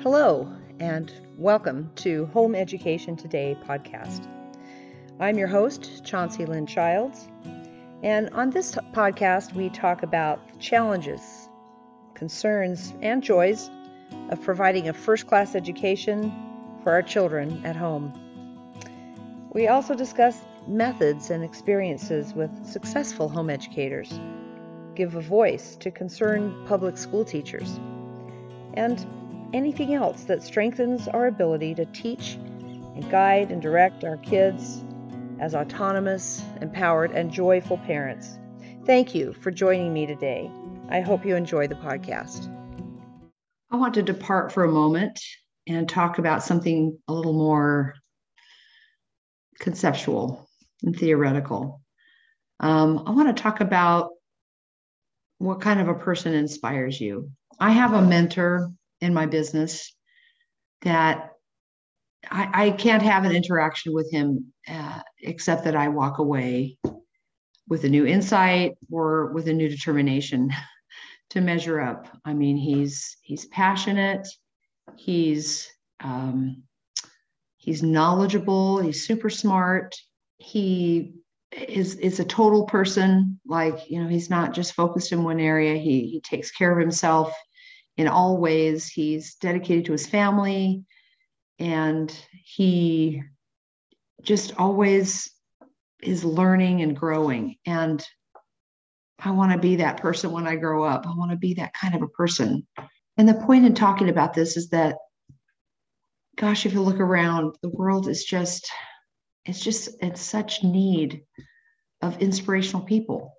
Hello, and welcome to Home Education Today podcast. I'm your host, Chauncey Lynn Childs, and on this podcast, we talk about the challenges, concerns, and joys of providing a first class education for our children at home. We also discuss methods and experiences with successful home educators, give a voice to concerned public school teachers, and anything else that strengthens our ability to teach and guide and direct our kids as autonomous, empowered, and joyful parents. Thank you for joining me today. I hope you enjoy the podcast. I want to depart for a moment and talk about something a little more conceptual and theoretical. Um, I want to talk about what kind of a person inspires you. I have a mentor in my business that I, I can't have an interaction with him uh, except that I walk away with a new insight or with a new determination to measure up. I mean, he's he's passionate, he's um, he's knowledgeable, he's super smart, he is is a total person. Like you know, he's not just focused in one area. He he takes care of himself in all ways. He's dedicated to his family and he just always is learning and growing. And I want to be that person when I grow up. I want to be that kind of a person. And the point in talking about this is that, gosh, if you look around, the world is just, it's just, it's such need of inspirational people.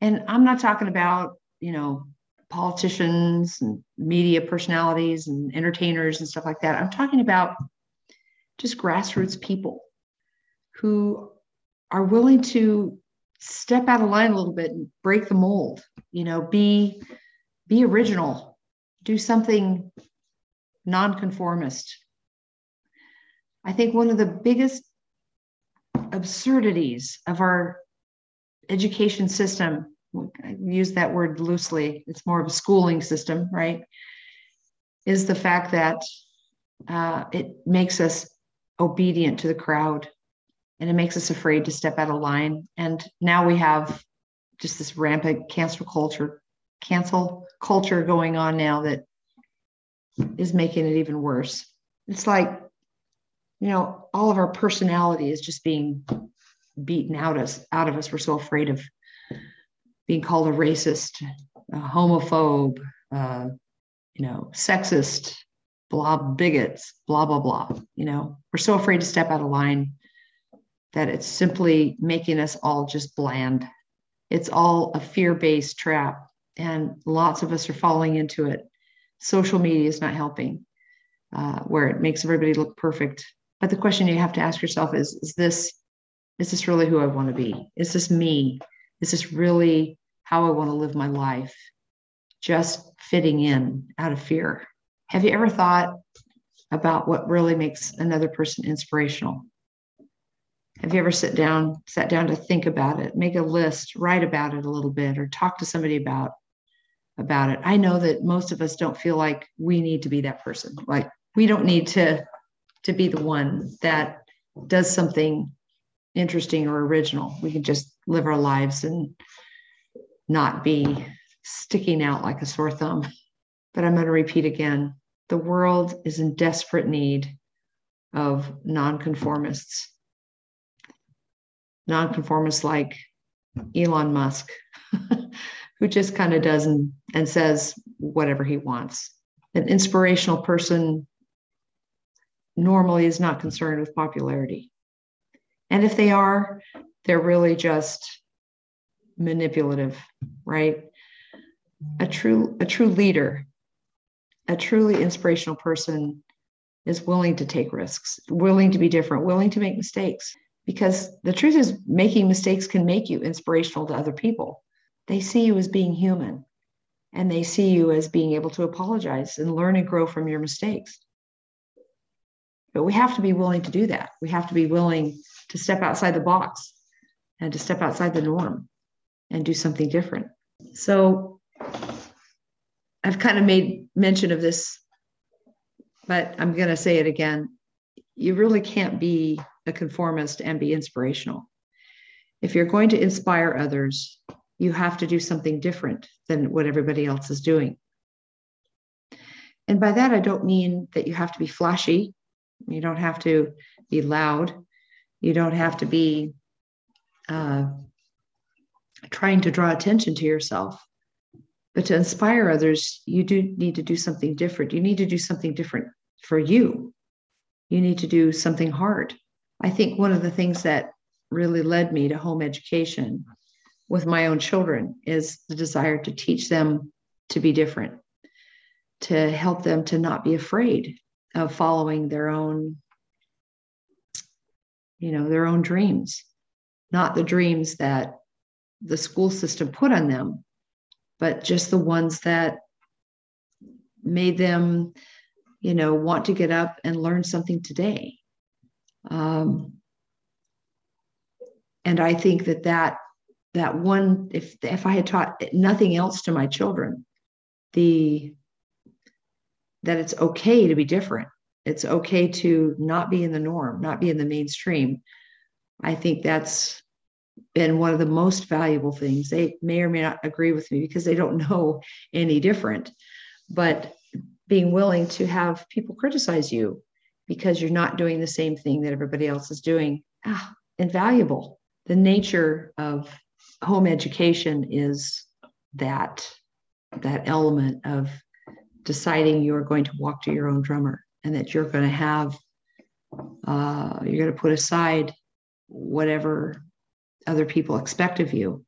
And I'm not talking about, you know, politicians and media personalities and entertainers and stuff like that. I'm talking about just grassroots people who are willing to step out of line a little bit and break the mold, you know, be be original, do something nonconformist. I think one of the biggest absurdities of our education system I use that word loosely, it's more of a schooling system, right? Is the fact that uh, it makes us obedient to the crowd and it makes us afraid to step out of line. And now we have just this rampant cancel culture, cancel culture going on now that is making it even worse. It's like, you know, all of our personality is just being beaten out us out of us. We're so afraid of being called a racist, a homophobe, uh, you know, sexist, blah, bigots, blah, blah, blah. You know, we're so afraid to step out of line that it's simply making us all just bland. It's all a fear based trap, and lots of us are falling into it. Social media is not helping, uh, where it makes everybody look perfect. But the question you have to ask yourself is: Is this is this really who I want to be? Is this me? Is really how I want to live my life? Just fitting in out of fear. Have you ever thought about what really makes another person inspirational? Have you ever sit down, sat down to think about it, make a list, write about it a little bit, or talk to somebody about about it? I know that most of us don't feel like we need to be that person. Like we don't need to to be the one that does something interesting or original. We can just live our lives and not be sticking out like a sore thumb. But I'm going to repeat again the world is in desperate need of nonconformists. Nonconformists like Elon Musk, who just kind of does and, and says whatever he wants. An inspirational person normally is not concerned with popularity. And if they are, they're really just manipulative, right? A true a true leader, a truly inspirational person is willing to take risks, willing to be different, willing to make mistakes. Because the truth is, making mistakes can make you inspirational to other people. They see you as being human and they see you as being able to apologize and learn and grow from your mistakes. But we have to be willing to do that. We have to be willing to step outside the box and to step outside the norm and do something different. So I've kind of made mention of this but I'm going to say it again. You really can't be a conformist and be inspirational. If you're going to inspire others, you have to do something different than what everybody else is doing. And by that, I don't mean that you have to be flashy. You don't have to be loud. You don't have to be uh, trying to draw attention to yourself. But to inspire others, you do need to do something different. You need to do something different for you. You need to do something hard. I think one of the things that really led me to home education with my own children is the desire to teach them to be different, to help them to not be afraid of following their own you know their own dreams not the dreams that the school system put on them but just the ones that made them you know want to get up and learn something today. Um, and i think that that that one if if i had taught nothing else to my children the that it's okay to be different it's okay to not be in the norm not be in the mainstream i think that's been one of the most valuable things. They may or may not agree with me because they don't know any different. But being willing to have people criticize you because you're not doing the same thing that everybody else is doing, ah, invaluable. The nature of home education is that that element of deciding you're going to walk to your own drummer and that you're going to have uh, you're going to put aside whatever other people expect of you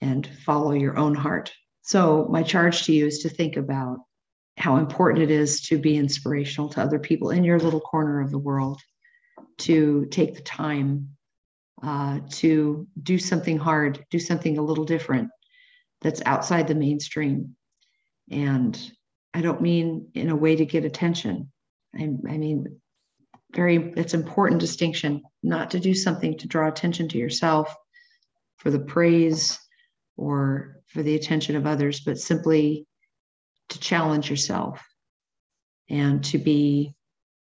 and follow your own heart. So, my charge to you is to think about how important it is to be inspirational to other people in your little corner of the world, to take the time uh, to do something hard, do something a little different that's outside the mainstream. And I don't mean in a way to get attention. I, I mean, very, it's important distinction, not to do something to draw attention to yourself, for the praise or for the attention of others, but simply to challenge yourself and to be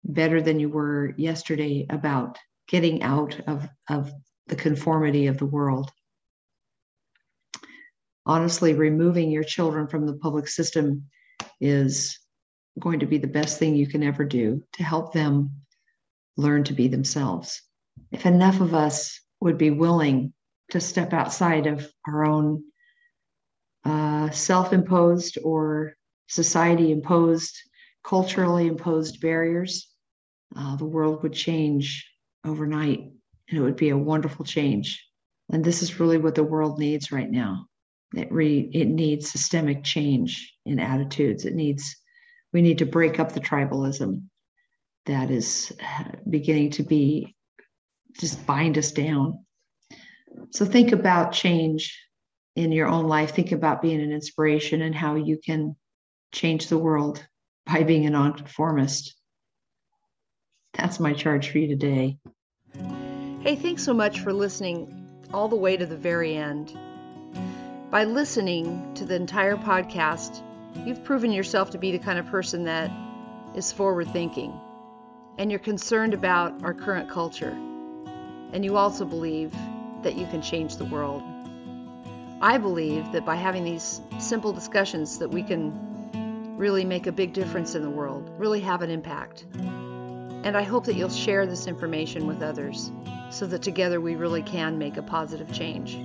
better than you were yesterday about getting out of, of the conformity of the world. Honestly, removing your children from the public system is going to be the best thing you can ever do to help them learn to be themselves. If enough of us would be willing to step outside of our own uh, self imposed or society imposed, culturally imposed barriers, uh, the world would change overnight and it would be a wonderful change. And this is really what the world needs right now. It, re, it needs systemic change in attitudes. It needs, we need to break up the tribalism that is uh, beginning to be just bind us down. So think about change in your own life. Think about being an inspiration and how you can change the world by being a nonconformist. That's my charge for you today. Hey, thanks so much for listening all the way to the very end. By listening to the entire podcast, you've proven yourself to be the kind of person that is forward thinking and you're concerned about our current culture. And you also believe that you can change the world. I believe that by having these simple discussions that we can really make a big difference in the world, really have an impact. And I hope that you'll share this information with others so that together we really can make a positive change.